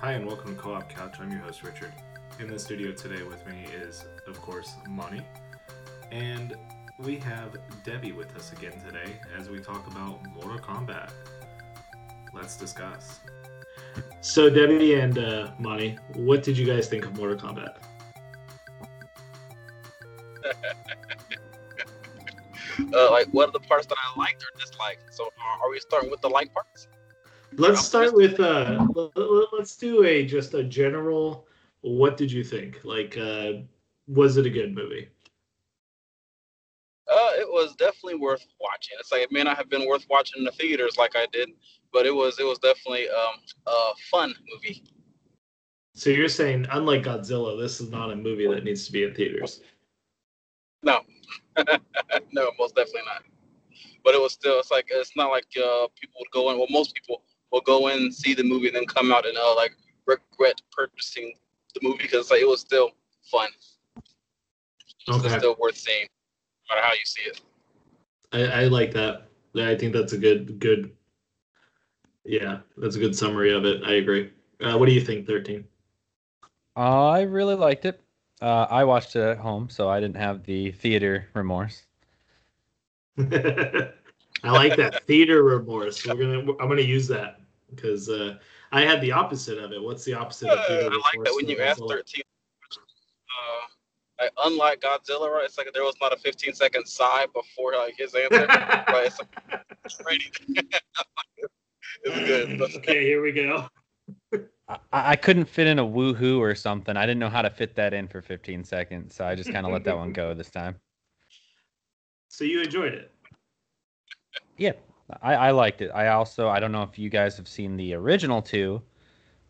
Hi, and welcome to Co op Couch. I'm your host, Richard. In the studio today with me is, of course, Monty. And we have Debbie with us again today as we talk about Mortal Kombat. Let's discuss. So, Debbie and uh, Monty, what did you guys think of Mortal Kombat? uh, like what are the parts that I liked or disliked? So uh, are we starting with the like parts? Let's start with uh let's do a just a general what did you think? Like uh was it a good movie? Uh, it was definitely worth watching. It's like it may not have been worth watching in the theaters like I did, but it was it was definitely um a fun movie. So you're saying unlike Godzilla, this is not a movie that needs to be in theaters. No, no, most definitely not. But it was still it's like it's not like uh people would go in. Well, most people will go in see the movie and then come out and uh like regret purchasing the movie because like it was still fun. It's Okay. still worth seeing, no matter how you see it. I, I like that. Yeah, I think that's a good good yeah, that's a good summary of it. I agree. Uh, what do you think, 13? I really liked it. Uh, I watched it at home, so I didn't have the theater remorse. I like that theater remorse. We're gonna. I'm gonna use that because uh, I had the opposite of it. What's the opposite of Uh, theater I remorse? like that when you asked Godzilla? 13. Uh, like, unlike Godzilla, right? It's like there was not a 15 second sigh before like his answer. right? It's like it's ready. it's good. That's- okay, here we go. I, I couldn't fit in a woohoo or something. I didn't know how to fit that in for 15 seconds, so I just kind of let that one go this time. So you enjoyed it. Yeah, I, I liked it. I also I don't know if you guys have seen the original two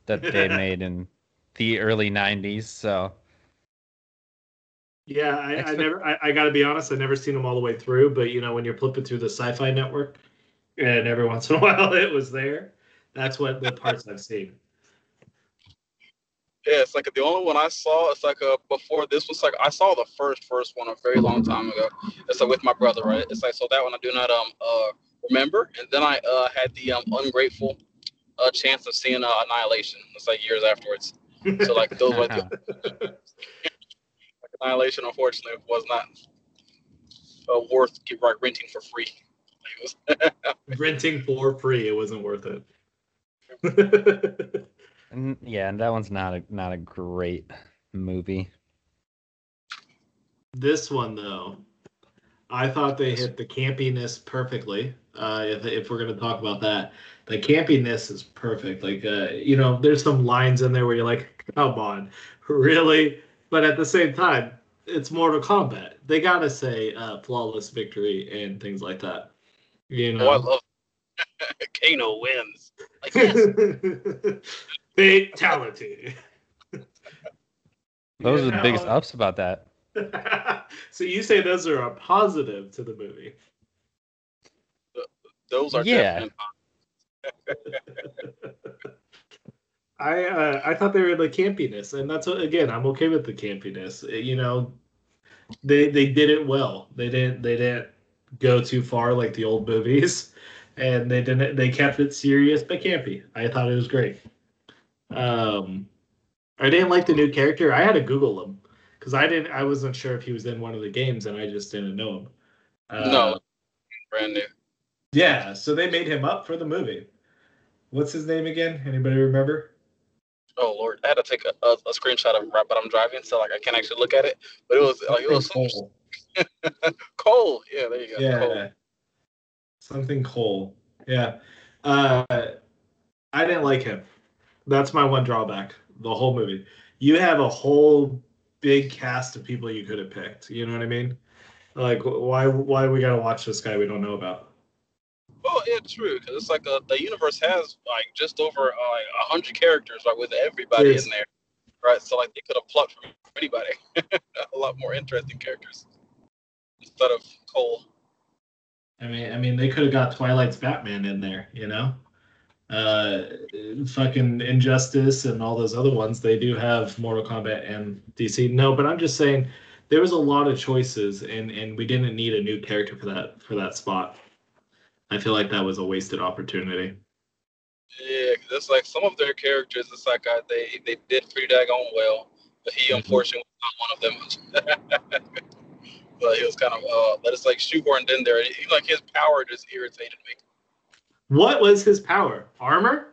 that they made in the early 90s. So Yeah, I, I never. I, I got to be honest. I've never seen them all the way through. But you know, when you're flipping through the Sci-Fi Network, and every once in a while it was there. That's what the parts I've seen. Yeah, it's like the only one I saw. It's like uh before this was like I saw the first first one a very long time ago. It's like with my brother, right? It's like so that one I do not um uh remember, and then I uh had the um ungrateful uh chance of seeing uh, Annihilation. It's like years afterwards. So like those were the, like, Annihilation. Unfortunately, was not uh, worth get like renting for free. Like, it was- Renting for free, it wasn't worth it. yeah, and that one's not a not a great movie. This one though, I thought they hit the campiness perfectly. Uh, if if we're gonna talk about that, the campiness is perfect. Like uh, you know, there's some lines in there where you're like, come on, really? But at the same time, it's Mortal Kombat. They gotta say uh, flawless victory and things like that. You oh, I love Kano wins. Like yes. Fatality. Those You are the biggest ups about that. So you say those are a positive to the movie? those are Yeah. definitely I uh, I thought they were the campiness, and that's what, again I'm okay with the campiness. You know, they they did it well. They didn't they didn't go too far like the old movies, and they didn't they kept it serious but campy. I thought it was great. Um, I didn't like the new character. I had to Google him because I didn't I wasn't sure if he was in one of the games, and I just didn't know him. Uh, No. brand new. Yeah, so they made him up for the movie. What's his name again? Anybody remember? Oh Lord, I had to take a, a, a screenshot of right, but I'm driving, so like I can't actually look at it. But it was like it was Something so Cole. Yeah, there you go. Yeah, Cole. something Cole. Yeah, uh, I didn't like him. That's my one drawback. The whole movie. You have a whole big cast of people you could have picked. You know what I mean? Like, why? Why we gotta watch this guy we don't know about? Well, yeah, true. Because it's like uh the universe has like just over uh, like a hundred characters, right, with everybody Yes. in there, right? So like they could have plucked from anybody a lot more interesting characters instead of Cole. I mean, I mean, they could have got Twilight's Batman in there, you know. Uh, fucking Injustice and all those other ones. They do have Mortal Kombat and DC. No, but I'm just saying there was a lot of choices, and and we didn't need a new character for that for that spot. I feel like that was a wasted opportunity. Yeah, 'cause it's like some of their characters. It's like uh, they they did pretty daggone well, but he Mhm. unfortunately was not one of them. but he was kind of uh, but it's like shoehorned in there. He, like his power just irritated me. What was his power? Armor?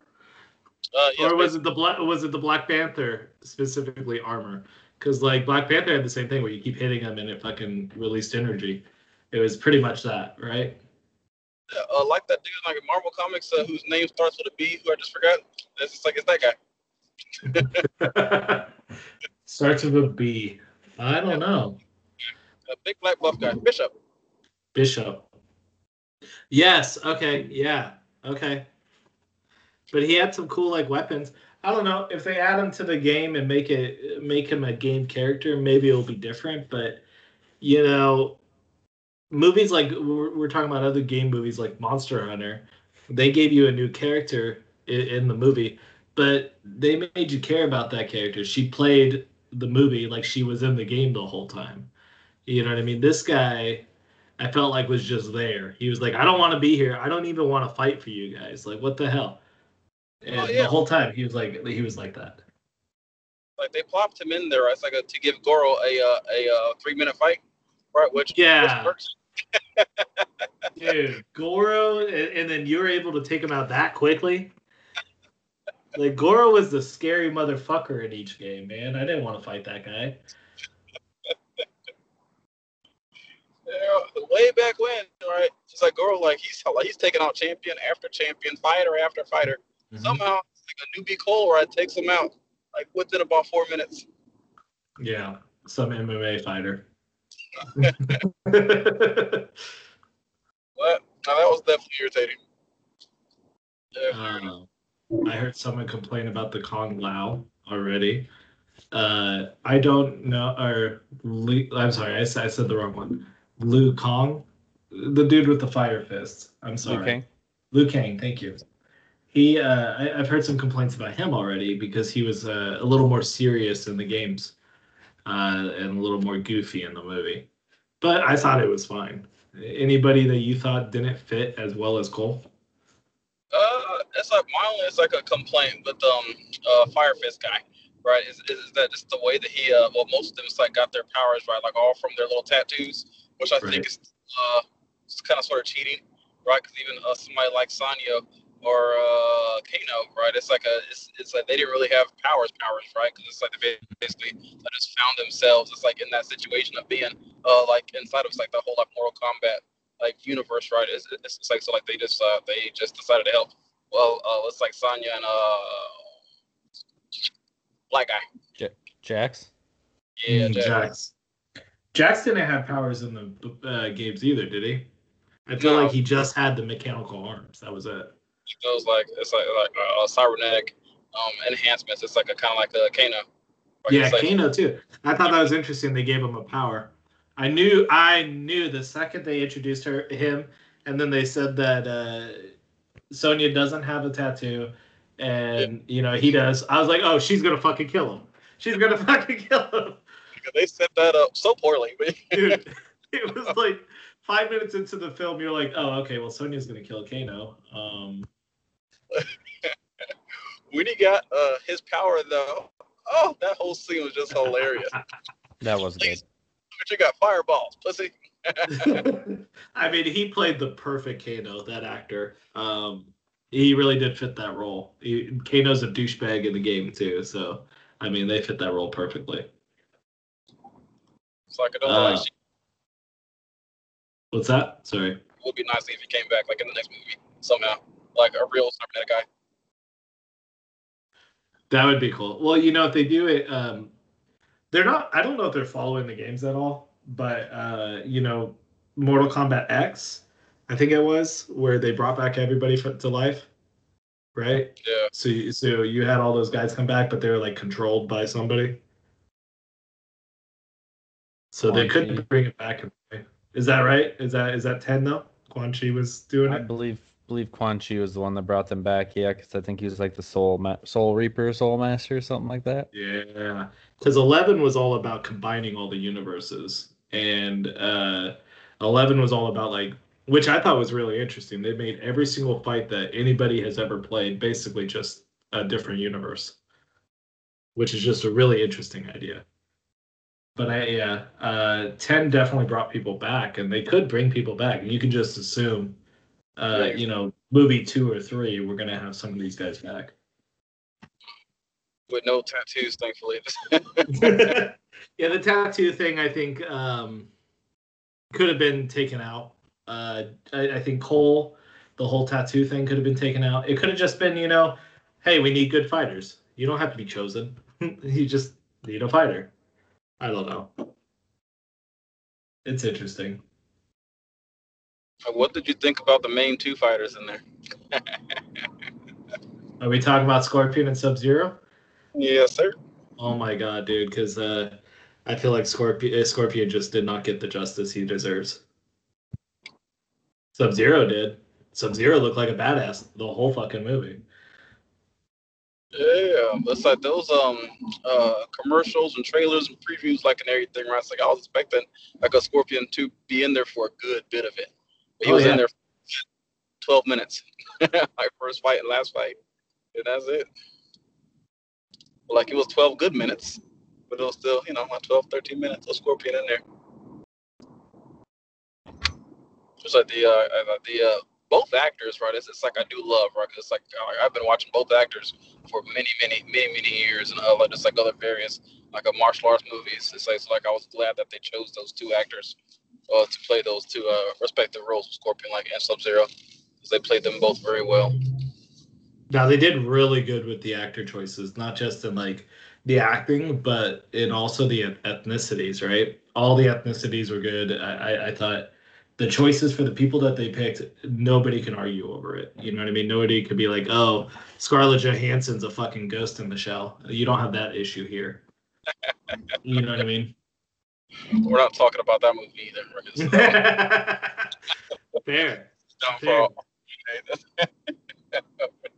Uh, yeah, or was it the black? Was it the Black Panther specifically armor? Because like Black Panther had the same thing where you keep hitting him and it fucking released energy. It was pretty much that, right? uh, like that dude like in Marvel Comics uh, whose name starts with a B, who I just forgot. It's just like it's that guy, Starts with a B. I don't know. a big black buff guy, Bishop. Bishop. Yes. Okay. Yeah. Okay. But he had some cool like weapons. I don't know if they add him to the game and make it make him a game character. Maybe it'll be different. But you know, movies like we're, we're talking about other game movies like Monster Hunter. They gave you a new character in, in the movie, but they made you care about that character. She played the movie like she was in the game the whole time. You know what I mean? This guy, I felt like was just there. He was like, I don't want to be here. I don't even want to fight for you guys. Like, what the hell? And Oh, yeah. the whole time he was like, he was like that. Like they plopped him in there as like a, to give Goro a uh, a uh, three minute fight, right? Which Yeah. which works. Dude, Goro, and, and then you're able to take him out that quickly. Like Goro was the scary motherfucker in each game, man. I didn't want to fight that guy. Yeah, way back when, right? It's like Goro, like he's like he's taking out champion after champion, fighter after fighter. Mm-hmm. Somehow, like a newbie Cole right takes him out like within about four minutes. Yeah, some MMA fighter. But now that was definitely irritating. Yeah. Uh, I heard someone complain about the Kung Lao already. Uh, I don't know, or I'm sorry, I said the wrong one. Liu Kong, the dude with the fire fist. I'm sorry. Okay. Liu Kang, thank you. He, uh, I, I've heard some complaints about him already because he was uh, a little more serious in the games uh, and a little more goofy in the movie. But I thought it was fine. Anybody that you thought didn't fit as well as Cole? Uh, it's like my only is like a complaint with um uh Fire Fist guy, right? Is, is, is that just the way that he uh well most of them is like got their powers right, like all from their little tattoos, which I Right. think is uh it's kind of sort of cheating, right? Because even uh, somebody like Sonya or uh Kano, right? It's like a it's, it's like they didn't really have powers, powers, right? Because it's like they basically just found themselves. It's like in that situation of being uh like inside of like the whole like Mortal Kombat like universe, right? It's, it's, it's like so like they just uh they just decided to help. Well, uh, it's like Sonya and uh black guy. Jax. Yeah, Mm, Jack. Jax. Jax didn't have powers in the uh, games either, did he? I feel No. like he just had the mechanical arms. That was it. It Those like it's like like uh, cybernetic um enhancements. It's like a kind of like a Kano. Like, yeah, like, Kano too. I thought that was interesting. They gave him a power. I knew. I knew the second they introduced her, him, and then they said that uh, Sonya doesn't have a tattoo, and you know he does. I was like, oh, she's gonna fucking kill him. She's gonna fucking kill him. They set that up so poorly. Dude. It was like five minutes into the film, you're like, oh, okay, well, Sonya's gonna kill Kano. Um, when he got uh his power though, oh that whole scene was just hilarious. That was good. but you got fireballs, pussy. I mean, he played the perfect Kano, that actor. Um, he really did fit that role. He, Kano's a douchebag in the game too, so I mean, they fit that role perfectly. So I Uh, like she What's that? Sorry. It would be nice if he came back like in the next movie somehow, like a real cybernetic guy. That would be cool. Well, you know, if they do it, um, they're not. I don't know if they're following the games at all, but uh, you know, Mortal Kombat X, I think it was where they brought back everybody for, to life, right? Yeah. So, you- so you had all those guys come back, but they were like controlled by somebody. So they couldn't Chi. bring it back. Is that right? Is that is that ten though? Quan Chi was doing I it. I believe believe Quan Chi was the one that brought them back. Yeah, because I think he was like the soul ma- soul reaper, soul master, or something like that. Yeah, because Eleven was all about combining all the universes, and uh, Eleven was all about like which I thought was really interesting. They made every single fight that anybody has ever played basically just a different universe, which is just a really interesting idea. But I, yeah, uh, ten definitely brought people back, and they could bring people back. You can just assume, uh, Right. you know, movie two or three, we're gonna have some of these guys back. with no tattoos, thankfully. yeah, the tattoo thing I think um, could have been taken out. Uh, I, I think Cole, the whole tattoo thing could have been taken out. It could have just been, you know, hey, we need good fighters. You don't have to be chosen. you just need a fighter. I don't know. It's interesting. what did you think about the main two fighters in there? Are we talking about Scorpion and Sub Zero? Yes, sir. Oh my god, dude! Because uh, I feel like Scorpion Scorpion just did not get the justice he deserves. Sub Zero did. Sub Zero looked like a badass the whole fucking movie. Yeah, it's like those um uh commercials and trailers and previews, like and everything. Right? It's like I was expecting like a Scorpion to be in there for a good bit of it. But he Oh, was yeah. in there for twelve minutes, like first fight and last fight, and that's it. Like it was twelve good minutes, but it was still you know like 12, 13 minutes of Scorpion in there. Just like the uh, uh, the uh, both actors, right? It's, it's like I do love, right? it's like uh, I've been watching both actors for many, many, many, many years, and uh, just like other various like a martial arts movies. It's like, like I was glad that they chose those two actors uh, to play those two uh, respective roles, Scorpion like and Sub Zero, because they played them both very well. Now they did really good with the actor choices, not just in like the acting, but in also the ethnicities. Right, all the ethnicities were good. I, I, I thought the choices for the people that they picked, nobody can argue over it. You know what I mean? Nobody could be like, "Oh, Scarlett Johansson's a fucking ghost in the shell." You don't have that issue here. You know what I mean? We're not talking about that movie either. Right? It's Fair. Fair.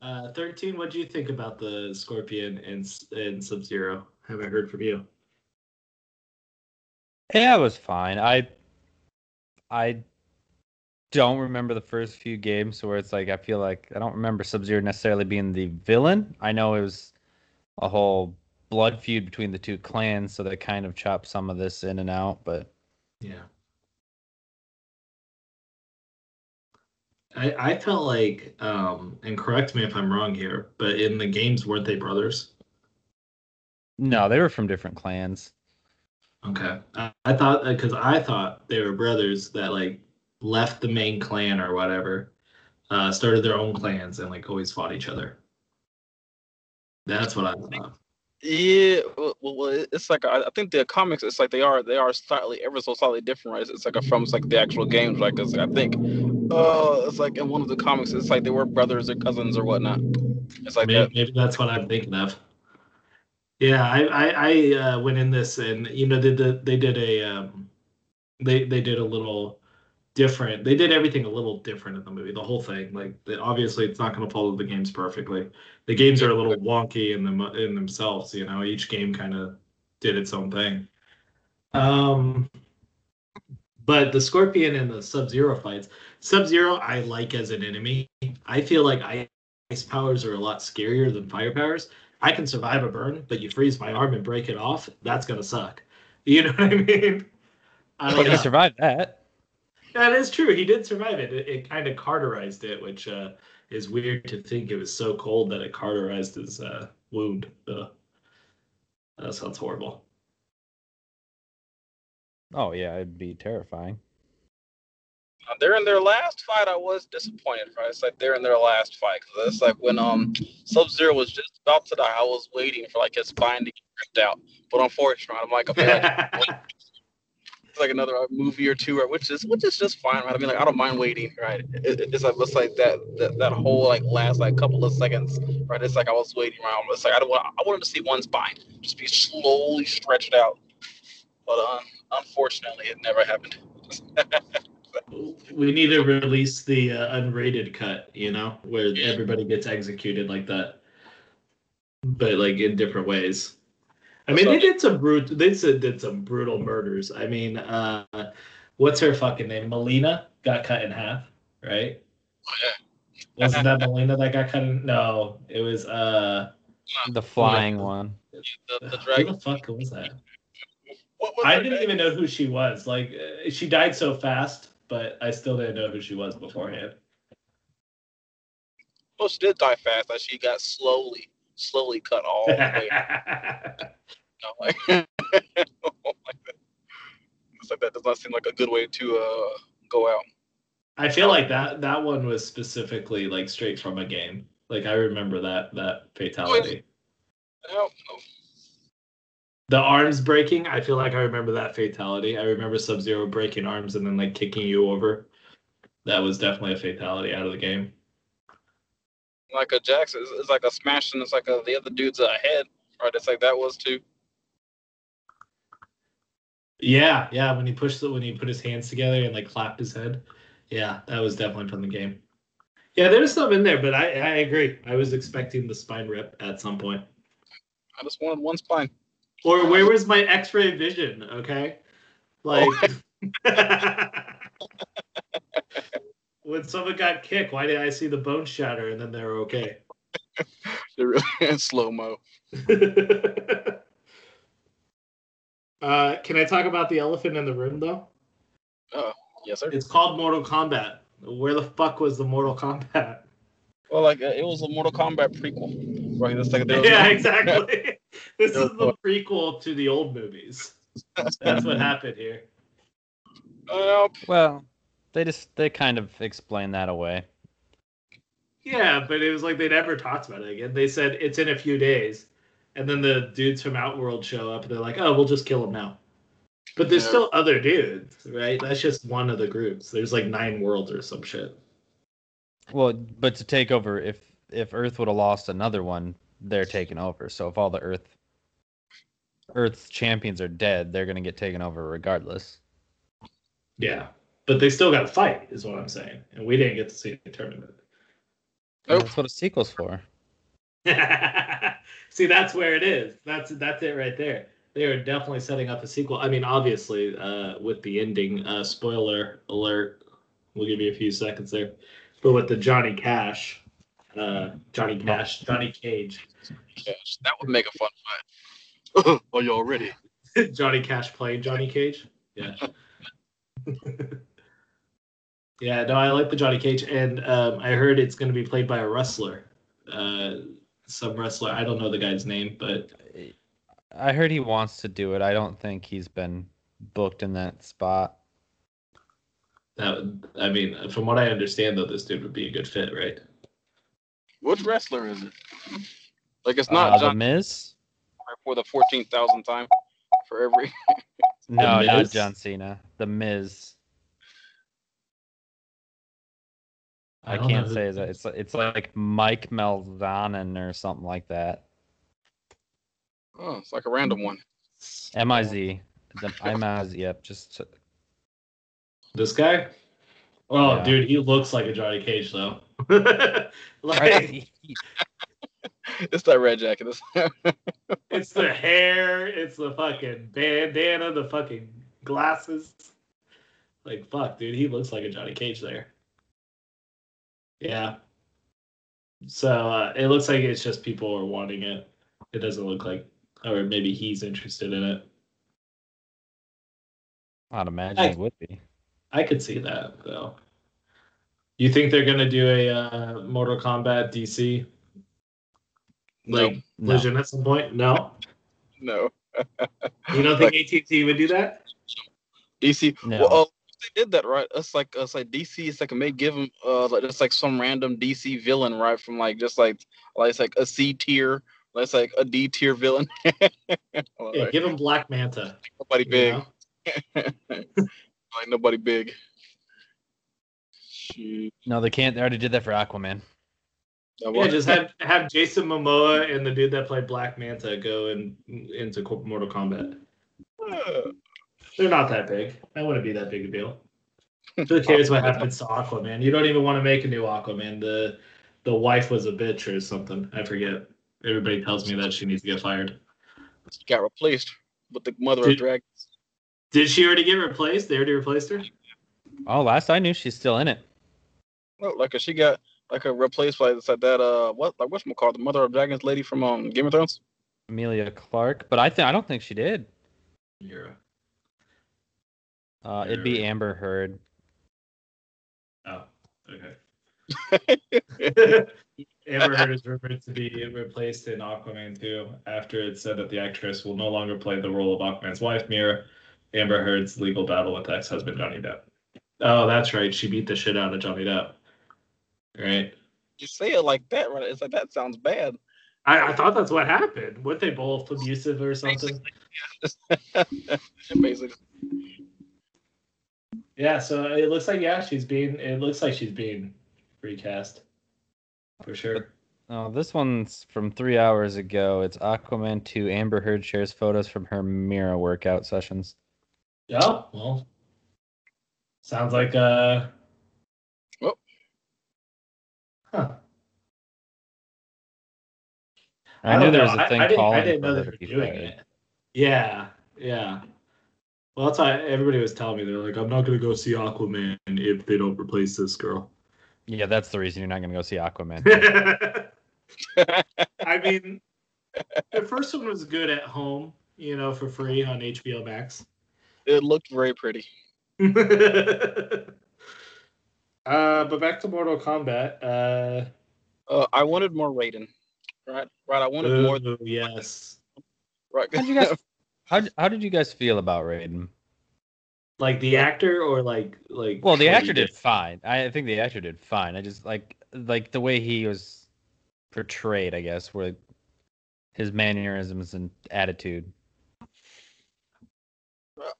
Uh, Thirteen. What do you think about the Scorpion and and Sub Zero? Haven't heard from you. Yeah, it was fine. I I don't remember the first few games where it's like I feel like I don't remember Sub Zero necessarily being the villain. I know it was a whole blood feud between the two clans, so they kind of chopped some of this in and out, but Yeah. I I felt like, um, and correct me if I'm wrong here, but in the games weren't they brothers? no, they were from different clans. Okay. I, I thought because I thought they were brothers that like left the main clan or whatever, uh, started their own clans and like always fought each other. That's what I thought. Yeah, well, well, it's like I, I think the comics. It's like they are they are slightly ever so slightly different, right? It's like a, from it's like the actual games, right? Because I think, uh, it's like in one of the comics, it's like they were brothers or cousins or whatnot. It's like maybe, that. maybe that's what I'm thinking of. Yeah, I I, I uh, went in this and you know they did they did a um, they they did a little different. They did everything a little different in the movie. The whole thing, like obviously, it's not going to follow the games perfectly. The games are a little wonky in them in themselves. You know, each game kind of did its own thing. Um, but the Scorpion and the Sub Zero fights, Sub Zero, I like as an enemy. I feel like ice powers are a lot scarier than fire powers. I can survive a burn, but you freeze my arm and break it off, that's gonna suck. You know what I mean? I But know. survived that. That is true. He did survive it. It, it kind of carterized it, which uh, is weird to think it was so cold that it carterized his uh, wound. Ugh. That sounds horrible. Oh yeah, it'd be terrifying. Uh, they're in their last fight. I was disappointed, right? It's like they're in their last fight because it's like when um Sub Zero was just about to die, I was waiting for like his spine to get ripped out. But unfortunately, I'm like, okay, like, another uh, movie or two, right? Which is which is just fine, right? I mean, like I don't mind waiting, right? It, it- it's like it's like that, that that whole like last like couple of seconds, right? It's like I was waiting around. It's like I don't want I wanted to see one spine just be slowly stretched out, but um, unfortunately, it never happened. we need to release the uh, unrated cut, you know, where everybody gets executed like that, but like in different ways. I mean, they did some brute. They did some brutal murders. I mean, uh, what's her fucking name? Melina got cut in half, right? Oh, yeah. Wasn't that Melina that got cut in? No, it was uh. The flying one. The, the Who the fuck was that? What was I didn't name? even know who she was. Like, uh, she died so fast, but I still didn't know who she was beforehand. Well, she did die fast. Like she got slowly, slowly cut all the way. No, like, oh my God. It's like that does not seem like a good way to uh go out. I feel like that that one was specifically like straight from a game. Like I remember that that fatality. No. The arms breaking, I feel like I remember that fatality. I remember Sub Zero breaking arms and then like kicking you over. That was definitely a fatality out of the game. like a Jackson. It's, it's like a smash and it's like a, the other dude's uh, head. Right, it's like that was too. Yeah, yeah. When he pushed the when he put his hands together and like clapped his head. Yeah, that was definitely from the game. Yeah, there's some in there, but I I agree. I was expecting the spine rip at some point. I just wanted one spine. Or where was my X-ray vision? Okay, like oh. when someone got kicked, why did I see the bone shatter and then they're okay? They're really in slow mo. uh, can I talk about the elephant in the room though? Oh, Yes, sir. It's called Mortal Kombat. Where the fuck was the Mortal Kombat? Well, like uh, it was a Mortal Kombat prequel. Right, it's like there was yeah, no- exactly. this is the prequel to the old movies. That's what happened here. Uh, Well, they just they kind of explained that away. Yeah, but it was like they never talked about it again. They said it's in a few days, and then the dudes from Outworld show up, and they're like, "Oh, we'll just kill him now." But there's Yeah. still other dudes, right? That's just one of the groups. There's like nine worlds or some shit. Well, but to take over, if if Earth would have lost another one, they're taking over. So if all the Earth Earth's champions are dead, they're gonna get taken over regardless. Yeah, but they still got to fight, is what I'm saying, and we didn't get to see the tournament. Nope. That's what a sequel's for. See, that's where it is. That's that's it right there. They are definitely setting up a sequel. I mean, obviously, uh, with the ending, uh, spoiler alert. We'll give you a few seconds there, but with the Johnny Cash, uh, Johnny Cash, Johnny Cage, Yes, that would make a fun fight. Are y'all ready? Johnny Cash playing Johnny Cage. Yeah. yeah, no, I like the Johnny Cage, and um, I heard it's going to be played by a wrestler, uh, some wrestler. I don't know the guy's name, but I heard he wants to do it. I don't think he's been booked in that spot. that I mean, from what I understand, though, this dude would be a good fit, right? Which wrestler is it? Like it's Uh, not the Miz? for the fourteenth thousandth time for every. No, not John Cena. The Miz. I, don't can't know say that. It's it's like Mike Melzanin or something like that. Oh, it's like a random one. M I Z. The M I Z. Yep. Just This guy? Oh, Yeah. dude, he looks like a Johnny Cage, though. like, right. It's that red jacket. It's- it's the hair, it's the fucking bandana, the fucking glasses. Like, fuck, dude, he looks like a Johnny Cage there. Yeah. So uh, it looks like it's just people are wanting it. It doesn't look like, or maybe he's interested in it. I'd imagine I- it would be. I could see that though. You think they're gonna do a uh, Mortal Kombat DC like no, collision at some point? No, no. you don't think AT&T would do that? DC. No. Well, uh, they did that right. It's like it's like DC. It's like may give them uh like it's like some random DC villain right from like just like like it's like a C tier. Like it's like a D tier villain. Yeah, like, give him Black Manta. nobody big. know? Like nobody big. Shoot. No, they can't. They already did that for Aquaman. Yeah, just have have Jason Momoa and the dude that played Black Manta go in, into Mortal Kombat. Uh, They're not that big. That wouldn't be that big a deal. Who cares what happens to Aquaman? You don't even want to make a new Aquaman. The the wife was a bitch or something. I forget. Everybody tells me that she needs to get fired. got replaced with the mother Did- of dragons. Did she already get replaced? They already replaced her? Oh, last I knew, she's still in it. Oh, like she got like a replaced by like that uh what like what's called the Mother of Dragons lady from um Game of Thrones. Emilia Clarke, but I think I don't think she did. Mera. Uh, it'd be Amber Heard. Oh, okay. Amber Heard is rumored to be replaced in Aquaman 2 after it said that the actress will no longer play the role of Aquaman's wife, Mera. Amber Heard's legal battle with ex-husband Johnny Depp. Oh, that's right. She beat the shit out of Johnny Depp. Right. You say it like that, right? It's like that sounds bad. I, I thought that's what happened. Weren't they both abusive or something? Basically, Yeah. Yeah, so it looks like yeah, she's being. It looks like she's being recast. For sure. Oh, this one's from three hours ago. It's Aquaman 2. Amber Heard shares photos from her Mera workout sessions. Yeah. Well. Sounds like uh. Oh. Huh. I, knew don't there know. was a I- thing I, didn't, I didn't know they were doing it. Yeah, yeah. Well, that's why everybody was telling me they're like, I'm not gonna go see Aquaman if they don't replace this girl. Yeah, that's the reason you're not going to go see Aquaman. I mean, the first one was good at home, you know, for free on HBO Max. it looked very pretty. uh, but back to Mortal Kombat. Uh, Uh, I wanted more Raiden. Right, right. I wanted more. ooh, yes. Right. How'd you guys, how, how did you guys feel about Raiden? Like the actor or like like. Well, the actor did fine. I think the actor did fine. I just like like the way he was portrayed, I guess, where his mannerisms and attitude.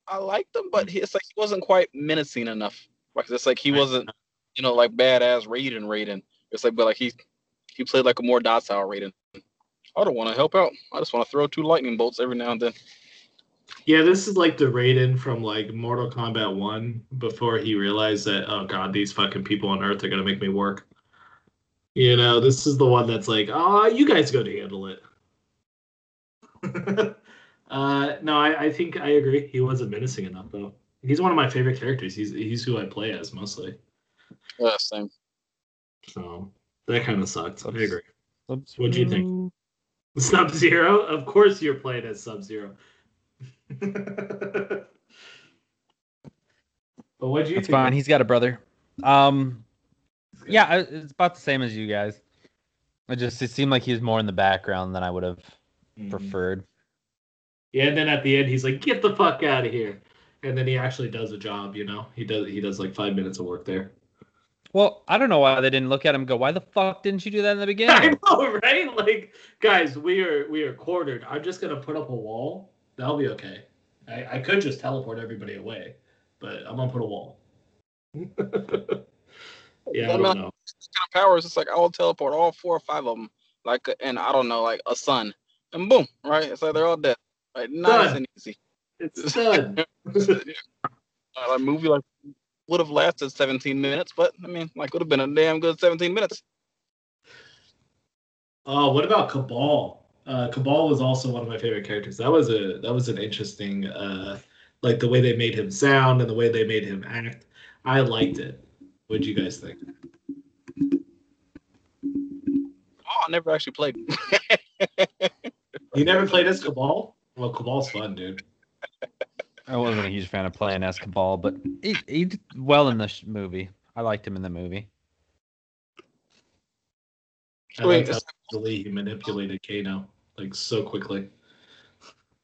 I liked him, but he, it's like he wasn't quite menacing enough. Like it's like he wasn't, you know, like badass Raiden. Raiden. It's like, but like he he played like a more docile Raiden. I don't want to help out. I just want to throw two lightning bolts every now and then. Yeah, this is like the Raiden from like Mortal Kombat 1 before he realized that, oh god, these fucking people on Earth are going to make me work. You know, this is the one that's like, oh, you guys go to handle it. uh, no, I, I think I agree. He wasn't menacing enough, though. He's one of my favorite characters. He's he's who I play as mostly. Yeah, same. So that kind of sucked. I agree. What'd What'd you think? Sub Zero? Of course you're playing as Sub Zero. but what do you think? fine. He's got a brother. Um, yeah, it's about the same as you guys. It just it seemed like he was more in the background than I would have Mhm. preferred. Yeah, and then at the end he's like, "Get the fuck out of here," and then he actually does a job. You know, he does he does like five minutes of work there. Well, I don't know why they didn't look at him and go, "Why the fuck didn't you do that in the beginning? I know, right? Like, guys, we are we are quartered. I'm just gonna put up a wall. That'll be okay. I, I could just teleport everybody away, but I'm gonna put a wall. yeah, I don't know. kind of powers, it's like I'll teleport all four or five of them, like, and I don't know, like a sun, and boom, right? It's like they're all dead. Like nice Done. and easy. It's done. Uh, a movie like would have lasted 17 minutes, but I mean, like would have been a damn good 17 minutes. Oh, what about Kabal? Uh, Kabal was also one of my favorite characters. That was a that was an interesting, uh, like the way they made him sound and the way they made him act. I liked it. What'd you guys think? Oh, I never actually played. You never played as Kabal? Well, Kabal's fun, dude. I wasn't a huge fan of playing as Kabal, but he, he did well in the sh- movie. I liked him in the movie. I Wait, liked how is- easily he manipulated Kano, like so quickly.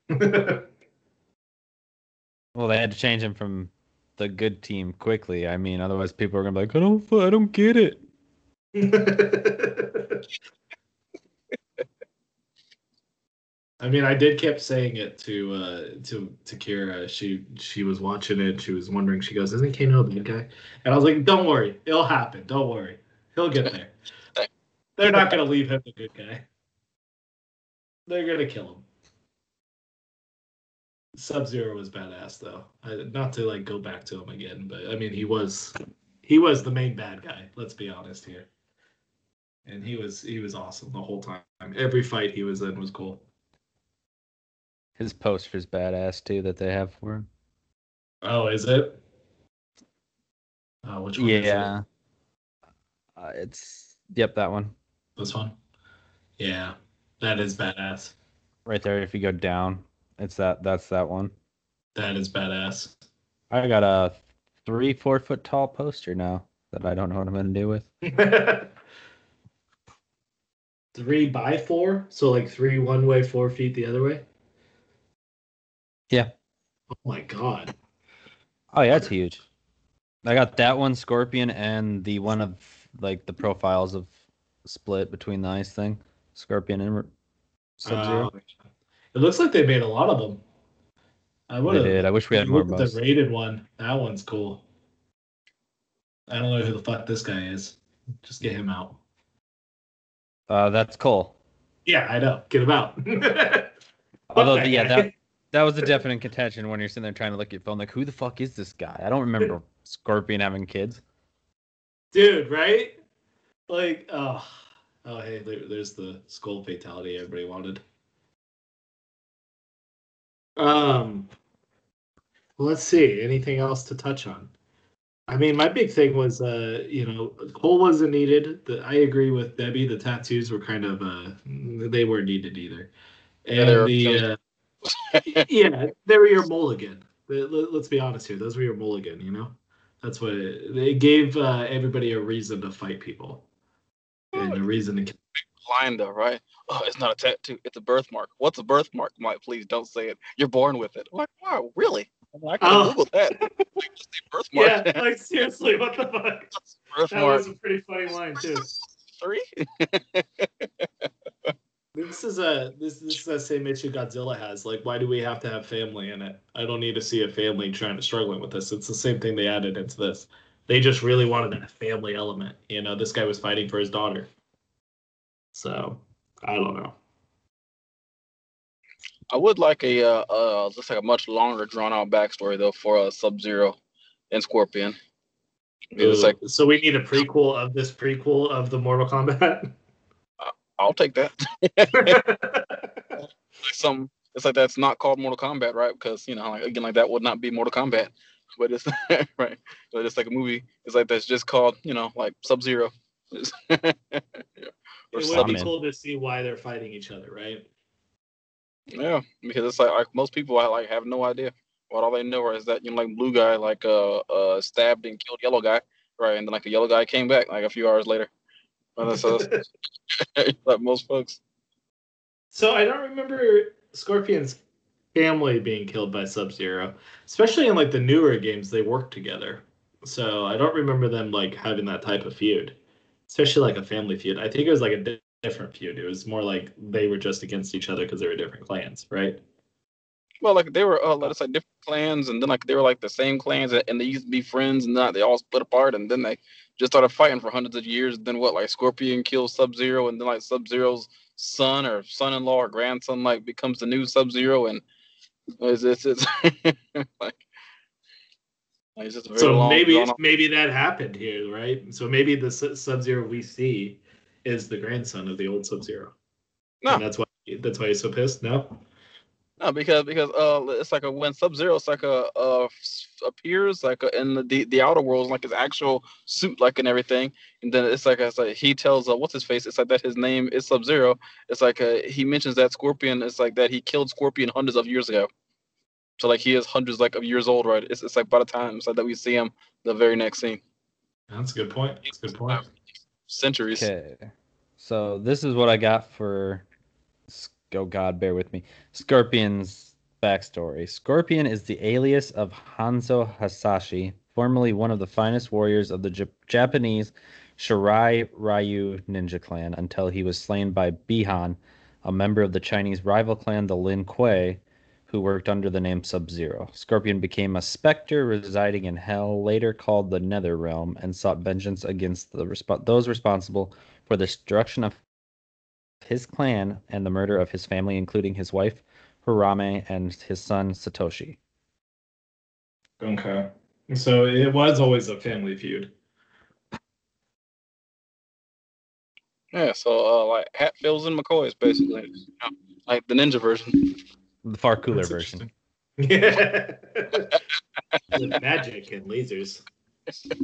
Well, they had to change him from the good team quickly. I mean, otherwise people are gonna be like, "I don't, I don't get it." I mean, I did kept saying it to uh, to to Kira. She she was watching it. She was wondering. She goes, "Isn't Kano a bad guy?" And I was like, "Don't worry, it'll happen. Don't worry, he'll get there. They're not gonna leave him the good guy. They're gonna kill him." Sub Zero was badass though. I, not to like go back to him again, but I mean, he was he was the main bad guy. Let's be honest here. And he was he was awesome the whole time. Every fight he was in was cool. His poster's badass too that they have for him. Oh, is it? Uh, which one? is it? Yeah. Uh, it's yep that one This one? Yeah. That is badass. right there. If you go down, it's that. That's that one. That is badass. I got a three four foot tall poster now that I don't know what I'm gonna do with. three by four? So like three one way, four feet the other way? Yeah. Oh my god. Oh yeah, it's huge. I got that one, Scorpion, and the one of like the profiles of split between the ice thing, Scorpion and Sub Zero. Uh, it looks like they made a lot of them. I would have. I wish we had more the rated one. That one's cool. I don't know who the fuck this guy is. Just get him out. Uh, that's Cole. Yeah, I know. Get him out. Although, that yeah, guy. that that was a definite contention when you're sitting there trying to look at your phone. Like, who the fuck is this guy? I don't remember Scorpion having kids. dude, right? Like, oh, oh, hey, there, there's the skull fatality everybody wanted. Um, let's see. Anything else to touch on? I mean, my big thing was, uh, you know, Cole wasn't needed. The, I agree with Debbie. The tattoos were kind of, uh, they weren't needed either. And Yeah, the, uh, yeah, they were your mulligan. Let- let- Let's be honest here; those were your mulligan. You know, that's what it, they gave uh, everybody a reason to fight people and a reason to. kill. line though, right? Oh, it's not a tattoo. It's a birthmark. What's a birthmark? I'm please don't say it. You're born with it. I'm like, wow, really? I'm like, I Oh. Google that. Like, just say birthmark. Yeah, like seriously, what the fuck? That was a pretty funny line too. three. This is a this this is the same issue Godzilla has. Like, why do we have to have family in it? I don't need to see a family trying to struggling with this. It's the same thing they added into this. They just really wanted that family element. You know, this guy was fighting for his daughter. So I don't know. I would like a uh, uh looks like a much longer drawn out backstory though for uh, Sub Zero and Scorpion. It was like so we need a prequel of this prequel of the Mortal Kombat. I'll take that. like some it's like that's not called Mortal Kombat, right? Because you know, like again, like that would not be Mortal Kombat, but it's right. But it's like a movie. It's like that's just called you know like Sub Zero. or it would be cool to see why they're fighting each other, right? Yeah, because it's like, like most people I like have no idea. What all they know is that you know like blue guy like uh uh stabbed and killed yellow guy, right? And then like the yellow guy came back like a few hours later. And that's, that's like most folks. So I don't remember Scorpion's family being killed by Sub Zero, especially in like the newer games. They work together, so I don't remember them like having that type of feud, especially like a family feud. I think it was like a di- different feud. It was more like they were just against each other because they were different clans, right? Well, like they were uh, let us say different clans, and then like they were like the same clans, and they used to be friends, and then they all split apart, and then they just started fighting for hundreds of years. Then what, like Scorpion kills Sub Zero, and then like Sub Zero's son or son-in-law or grandson like becomes the new Sub Zero, and it's it's, it's like, like it's just very So long, maybe maybe that happened here, right? So maybe the Sub Zero we see is the grandson of the old Sub Zero. No. and that's why that's why he's so pissed. No, No, because because uh, it's like a when Sub Zero, it's like a uh appears like a, in the, the the outer world, like his actual suit, like and everything, and then it's like it's like he tells uh, what's his face, it's like that his name is Sub Zero. It's like uh, he mentions that Scorpion, it's like that he killed Scorpion hundreds of years ago. So like he is hundreds like of years old, right? It's, it's like by the time it's like that we see him, the very next scene, that's a good point. That's a good point. centuries. Okay. So this is what I got for. Oh God, bear with me. Scorpion's backstory. Scorpion is the alias of Hanzo Hasashi, formerly one of the finest warriors of the Jap- Japanese Shirai Ryu ninja clan, until he was slain by Bihan, a member of the Chinese rival clan, the Lin Kuei, who worked under the name Sub Zero. Scorpion became a specter residing in Hell, later called the Nether Realm, and sought vengeance against the resp- those responsible for the destruction of his clan and the murder of his family, including his wife Harame and his son Satoshi. Okay. So it was always a family feud. Yeah, so uh, like Hatfields and McCoys basically, you know, like the ninja version. The far cooler That's version. Yeah. With magic and lasers.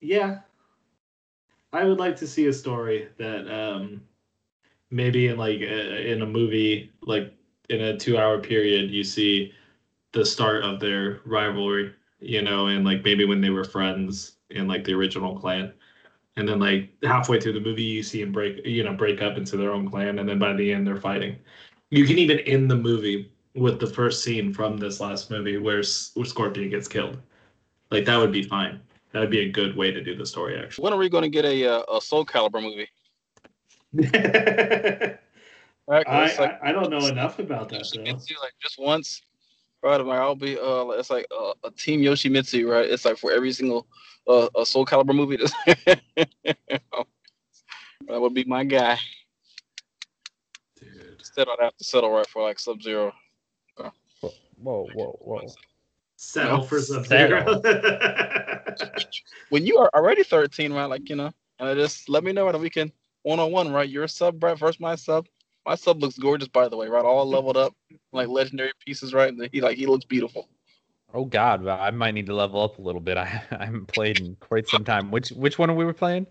yeah, I would like to see a story that um, maybe in like a, in a movie, like in a two-hour period, you see the start of their rivalry, you know, and like maybe when they were friends in like the original clan, and then like halfway through the movie, you see them break, you know, break up into their own clan, and then by the end, they're fighting. You can even end the movie with the first scene from this last movie where, S- where Scorpion gets killed. Like that would be fine. That would be a good way to do the story, actually. When are we going to get a uh, a Soul Calibur movie? I, Right, 'cause it's I I don't know enough about that though. Yoshimitsu, like just once, right? I'm like, I'll be uh, it's like uh, a team Yoshimitsu, right? It's like for every single uh, a Soul Calibur movie. that would be my guy. Dude. Instead, I'd have to settle right for like Sub Zero. Whoa, whoa, whoa. Settle for Settle. Sub Zero. When you are already 13, right? Like you know, and I just let me know that we can one on one, right? Your sub, right? Versus my sub. My sub looks gorgeous, by the way, right? All leveled up, like legendary pieces, right? And he like he looks beautiful. Oh God, I might need to level up a little bit. I, I haven't played in quite some time. Which which one are we were playing?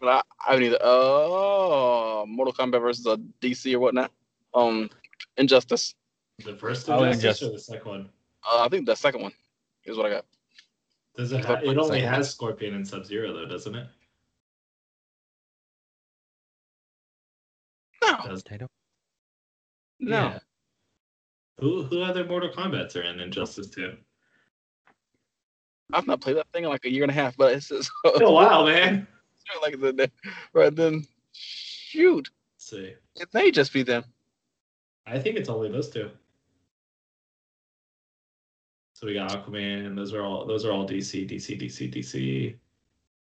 But I, I need uh Mortal Kombat versus a DC or whatnot. Um, Injustice. the first Oh, Injustice or the second one? Uh, I think the second one is what I got. Does it? Ha- it only second. has Scorpion and Sub Zero though, doesn't it? No, Does Potato. no. Yeah. Who who other Mortal Kombat's are in Injustice 2? I've not played that thing in like a year and a half, but it's just Oh wow, man. like the, the right then. Shoot, Let's see. it may just be them. I think it's only those two. So we got Aquaman. Those are all those are all DC, DC, DC, DC.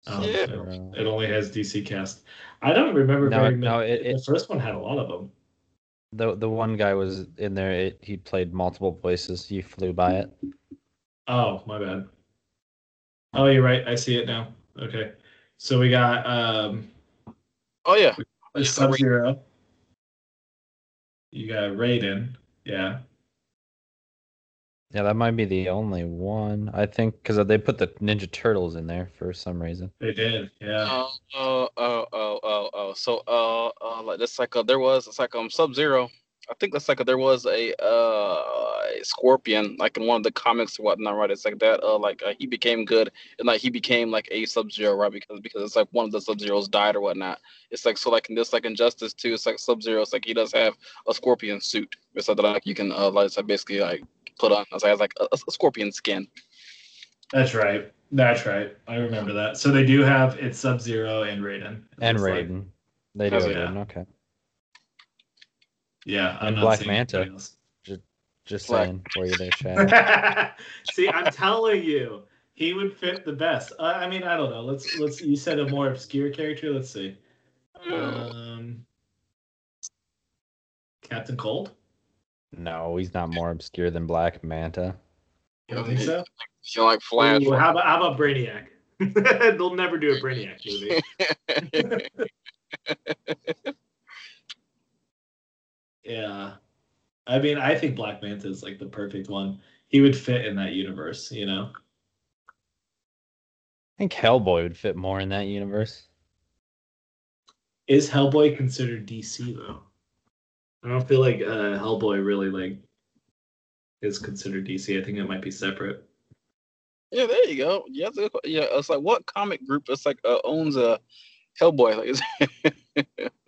Um, Yeah. it, it only has DC cast. I don't remember No, very no, many. it- the it- first one had a lot of them. The the one guy was in there. It, he played multiple voices. You flew by it. Oh, my bad. Oh, you're right. I see it now. Okay. So we got um Oh yeah, Sub Zero. You got Raiden. Yeah. Yeah, that might be the only one. I think because they put the Ninja Turtles in there for some reason. They did. Yeah. Oh, oh, oh, oh, oh, oh. So, uh, uh, like that's like uh, there was it's like um Sub Zero. I think that's like a, there was a uh a Scorpion like in one of the comics or whatnot, right? It's like that. Uh, like uh, he became good and like he became like a Sub Zero, right? Because because it's like one of the Sub Zeros died or whatnot. It's like so like in this like Injustice too. It's like Sub Zero. It's like he does have a Scorpion suit. It's like that like you can uh like basically like put on. It's like, it's like a, a Scorpion skin. That's right. That's right. I remember that. So they do have it's Sub Zero and Raiden. And looks like. Raiden. They do. Oh, yeah. Raiden, Okay. Yeah. I'm And Black Manta. anybody else. Just Black. saying for you there, Chad. See, I'm telling you, he would fit the best. Uh, I mean, I don't know. Let's let's. You said a more obscure character. Let's see. Um, Captain Cold. no, he's not more obscure than Black Manta. You don't think so? You like Flash. Ooh, how about how about Brainiac? They'll never do a Brainiac movie. Yeah. I mean, I think Black Manta is like the perfect one. He would fit in that universe, you know. I think Hellboy would fit more in that universe. Is Hellboy considered DC though? I don't feel like uh, Hellboy really like is considered DC. I think it might be separate. Yeah, there you go. Yeah, that's a good que- yeah. It's like what comic group? It's like uh, owns a Hellboy. Like, is-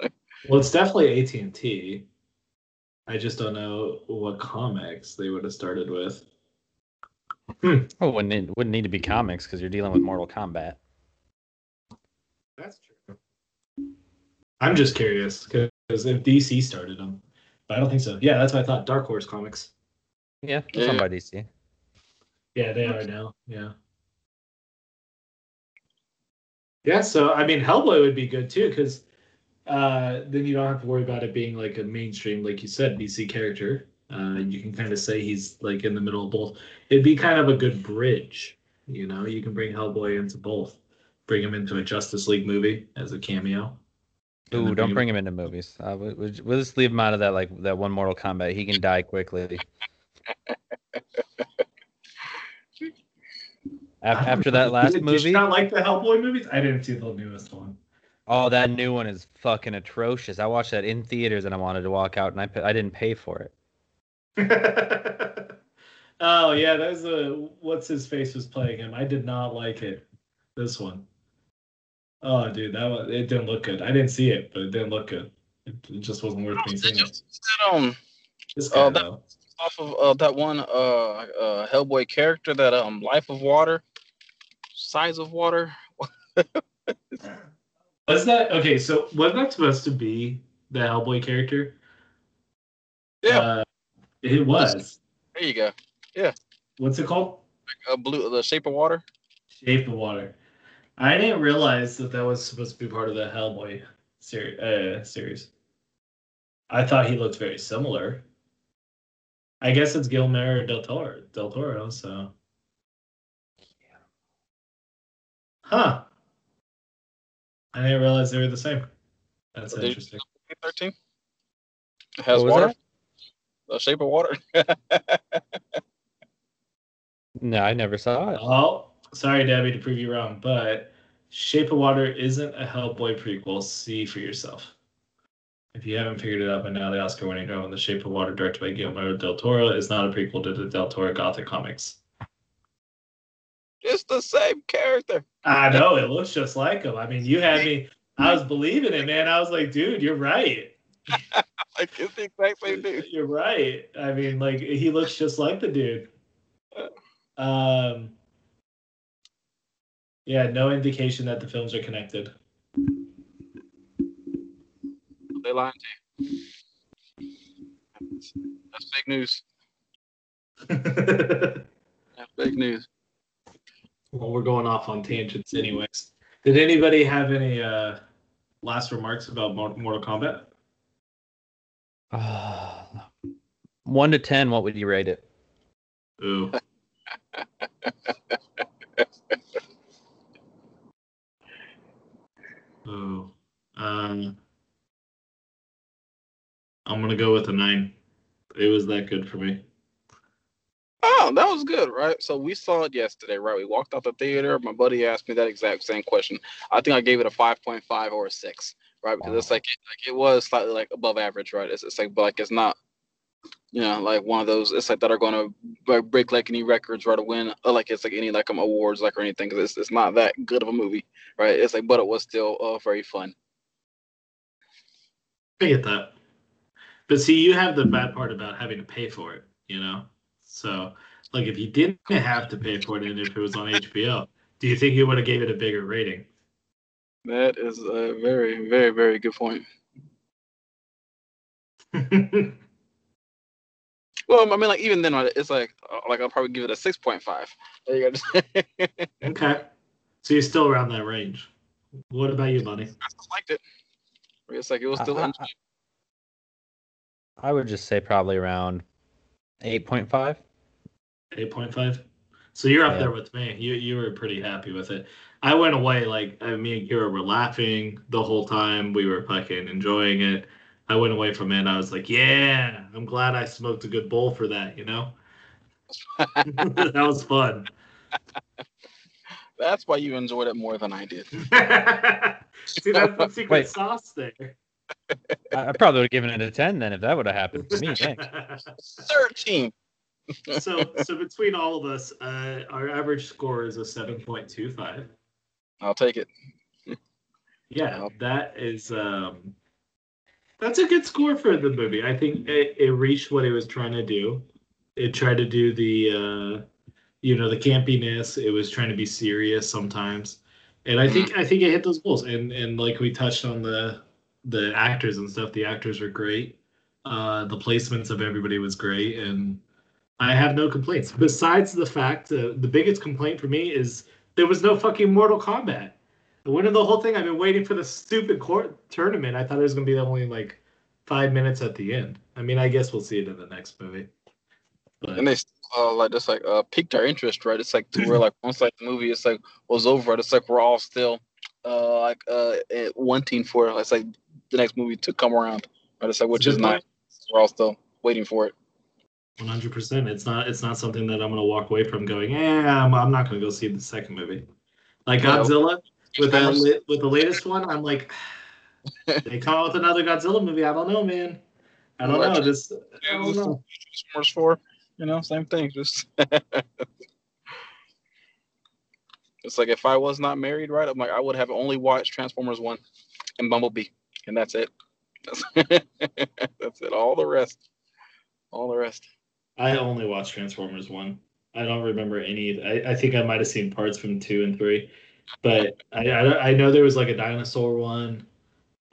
Well, it's definitely AT and T. I just don't know what comics they would have started with. Hmm. Oh, wouldn't need, wouldn't need to be comics because you're dealing with Mortal Kombat. That's true. I'm just curious because if DC started them, but I don't think so. Yeah, that's what I thought. Dark Horse Comics. Yeah, that's Yeah. owned by DC. Yeah, they are now. Yeah. Yeah, so I mean, Hellboy would be good too because uh, then you don't have to worry about it being like a mainstream, like you said, DC character. Uh, you can kind of say he's like in the middle of both. It'd be kind of a good bridge, you know. You can bring Hellboy into both, bring him into a Justice League movie as a cameo. and Ooh, then don't bring him into movies. Uh, we, we, we'll just leave him out of that, like that one Mortal Kombat. He can die quickly. Af- After that last Did you movie, not like the Hellboy movies? I didn't see the newest one. Oh, that new one is fucking atrocious. I watched that in theaters and I wanted to walk out and I I didn't pay for it. oh yeah, that was a what's his face was playing him. I did not like it. This one. Oh dude, that was, it didn't look good. I didn't see it, but it didn't look good. It, it just wasn't worth me seeing it. Um, This guy Oh, that- though. off of uh, that one uh, uh Hellboy character, that um Life of Water, Size of Water. Was that okay? So was that supposed to be the Hellboy character? Yeah. Uh, it was. There you go. Yeah. What's it called? Uh, blue, the Shape of Water. Shape of Water. I didn't realize that that was supposed to be part of the Hellboy series. Uh, series. I thought he looked very similar. I guess it's Guillermo del Toro. Del Toro. So. Huh. I didn't realize they were the same. That's Did interesting. Thirteen. It has water. that? The Shape of Water. No, I never saw it. Oh, sorry, Debbie, to prove you wrong, but Shape of Water isn't a Hellboy prequel. See for yourself. If you haven't figured it out by now, the Oscar-winning drama The Shape of Water, directed by Guillermo del Toro, is not a prequel to the Del Toro Gothic comics. It's the same character. I know it looks just like him. I mean, you had me. I was believing it, man. I was like, dude, you're right. Like it's the exact same dude. You're right. I mean, like he looks just like the dude. Um. Yeah, no indication that the films are connected. They lying to you. That's big news. That's fake news. Well, we're going off on tangents, anyways. Did anybody have any uh, last remarks about Mortal Kombat? One to ten, what would you rate it? Ooh. Ooh. Um, I'm gonna go with a nine. It was that good for me. Oh, that was good, right? So we saw it yesterday, right? We walked out the theater. My buddy asked me that exact same question. I think I gave it a 5.5 or a six, right? Because it's like, like it was slightly like above average, right? It's, it's like, but like it's not, you know, like one of those. It's like that are going to like, break like any records, right? To win, like it's like any like um awards, like or anything. Because it's, it's not that good of a movie, right? It's like, but it was still uh, very fun. I get that. But see, you have the bad part about having to pay for it, you know? So, like, if you didn't have to pay for it and if it was on HBO, do you think you would have gave it a bigger rating? That is a very, very, very good point. Well, I mean, like even then, it's like, uh, like I'll probably give it a 6.5. There you go. okay. So you're still around that range. What about you, buddy? I still liked it. It's like it was still. I- I- I would just say probably around eight point five. 8.5. So you're up Yeah. there with me. You you were pretty happy with it. I went away like I me and Kira were laughing the whole time. We were fucking enjoying it. I went away from it. I was like, yeah, I'm glad I smoked a good bowl for that. You know, that was fun. That's why you enjoyed it more than I did. See, that's the secret Wait. sauce there. I, I probably would have given it a ten then if that would have happened for me. Thanks. 13. so, so between all of us, uh, our average score is a 7.25. I'll take it. Yeah, that is um that's a good score for the movie. I think it, it reached what it was trying to do. It tried to do the uh you know the campiness. It was trying to be serious sometimes. And I think I think it hit those goals. And and like we touched on the the actors and stuff, the actors were great. Uh the placements of everybody was great and I have no complaints. Besides the fact uh, the biggest complaint for me is there was no fucking Mortal Kombat. The winner of the whole thing, I've been waiting for the stupid court tournament. I thought it was gonna be the only like five minutes at the end. I mean, I guess we'll see it in the next movie. But And they uh, like just like uh piqued our interest, right? It's like to where like once like the movie it's like was over, it's like we're all still uh like uh eh, wanting for it's like the next movie to come around. Right? It's like which is nice. We're all still waiting for it. One hundred percent. It's not. It's not something that I'm gonna walk away from going. Yeah, I'm, I'm not gonna go see the second movie. Like No. Godzilla with that with the latest one. I'm like, they come out with another Godzilla movie. I don't know, man. I don't know. Just I don't know. Transformers Four, you know, same thing. Just it's like if I was not married, right? I'm like I would have only watched Transformers One and Bumblebee, and that's it. That's, that's it. All the rest, all the rest. I only watched Transformers one. I don't remember any. I, I think I might have seen parts from two and three, but I, I I know there was like a dinosaur one.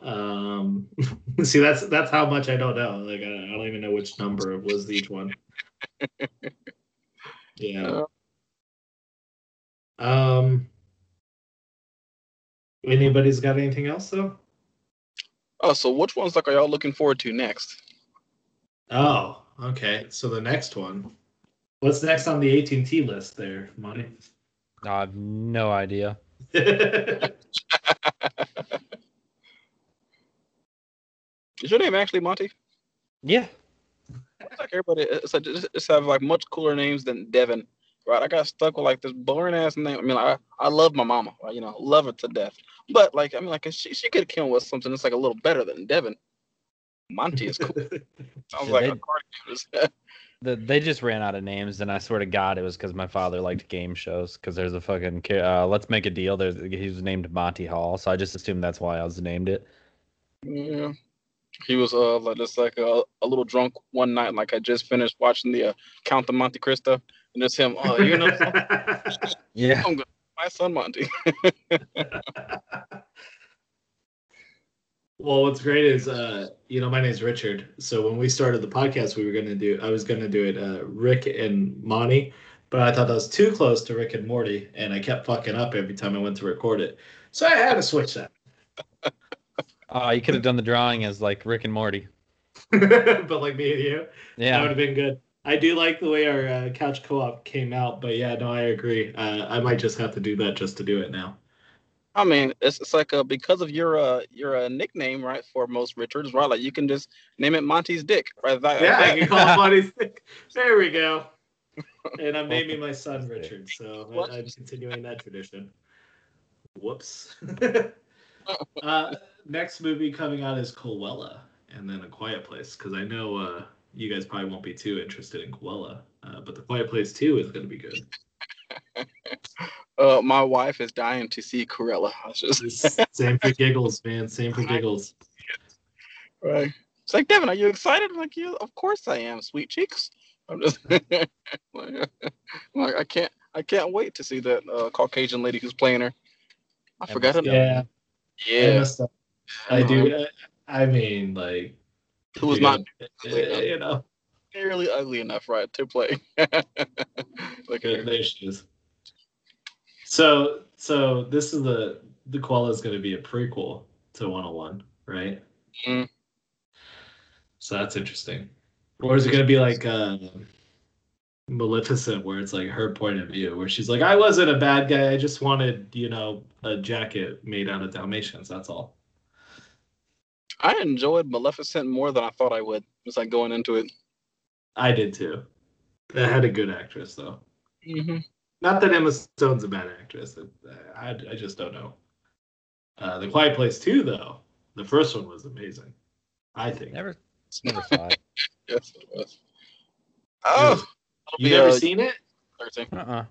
Um, see that's that's how much I don't know. Like I, I don't even know which number it was each one. Yeah. Um. Anybody's got anything else though? Oh, so which ones like are y'all looking forward to next? Oh, okay. So the next one. What's next on the AT and T list there, Monty? I have no idea. Is your name actually Monty? Yeah. It's like everybody, it's like just, just have like much cooler names than Devon, right? I got stuck with like this boring ass name. I mean, I I love my mama, right? you know, love her to death. But like, I mean, like she she could have came with something that's like a little better than Devon. Monty is cool. Sounds Yeah, like they- a card game. The, they just ran out of names, and I swear to God, it was because my father liked game shows. Because there's a fucking uh, let's make a deal. There's he was named Monty Hall, so I just assumed that's why I was named it. yeah. He was uh like just like a, a little drunk one night, like I just finished watching the uh, Count of Monte Cristo, and it's him. Oh, you know, Yeah. I'm gonna my son Monty. Well, what's great is, uh, you know, my name's Richard. So when we started the podcast, we were gonna do, I was gonna do it, uh, Rick and Monty, but I thought that was too close to Rick and Morty, and I kept fucking up every time I went to record it. So I had to switch that. Oh, you could have done the drawing as like Rick and Morty. but like me and you, yeah, that would have been good. I do like the way our uh, couch co-op came out, but yeah, no, I agree. Uh, I might just have to do that just to do it now. I mean, it's, it's like uh, because of your uh your uh, nickname, right? For most Richards, right? Like you can just name it Monty's Dick, right? That, Yeah, I can call it Monty's Dick. There we go. And I'm naming my son Richard, so I- I'm continuing that tradition. Whoops. uh, next movie coming out is Cruella, and then A Quiet Place, because I know uh, you guys probably won't be too interested in Cruella, uh, but The Quiet Place 2 is going to be good. uh, my wife is dying to see Cruella. I just Just Same for giggles, man. Same for giggles. right. It's like Devon, are you excited? I'm like, yeah, of course I am, sweet cheeks. I'm just like, like, I can't I can't wait to see that uh, Caucasian lady who's playing her. I Emma forgot her name. Yeah, I messed up. I do. I mean, like, Who was you not you know, barely ugly enough, right, to play. Look at there, there she is. So, so this is the the Koala is going to be a prequel to 101, right? Mm. So that's interesting. Or is it going to be like uh, Maleficent, where it's like her point of view, where she's like, "I wasn't a bad guy. I just wanted, you know, a jacket made out of Dalmatians. That's all." I enjoyed Maleficent more than I thought I would. Just like going into it. I did too. That had a good actress though. Mm-hmm. Not that Emma Stone's a bad actress. I, I just don't know. Uh, the Quiet Place 2, though, the first one was amazing. I think. Never, never saw it. Yes, it was. Oh, that'll you be, never uh, seen it? 13. Uh-uh.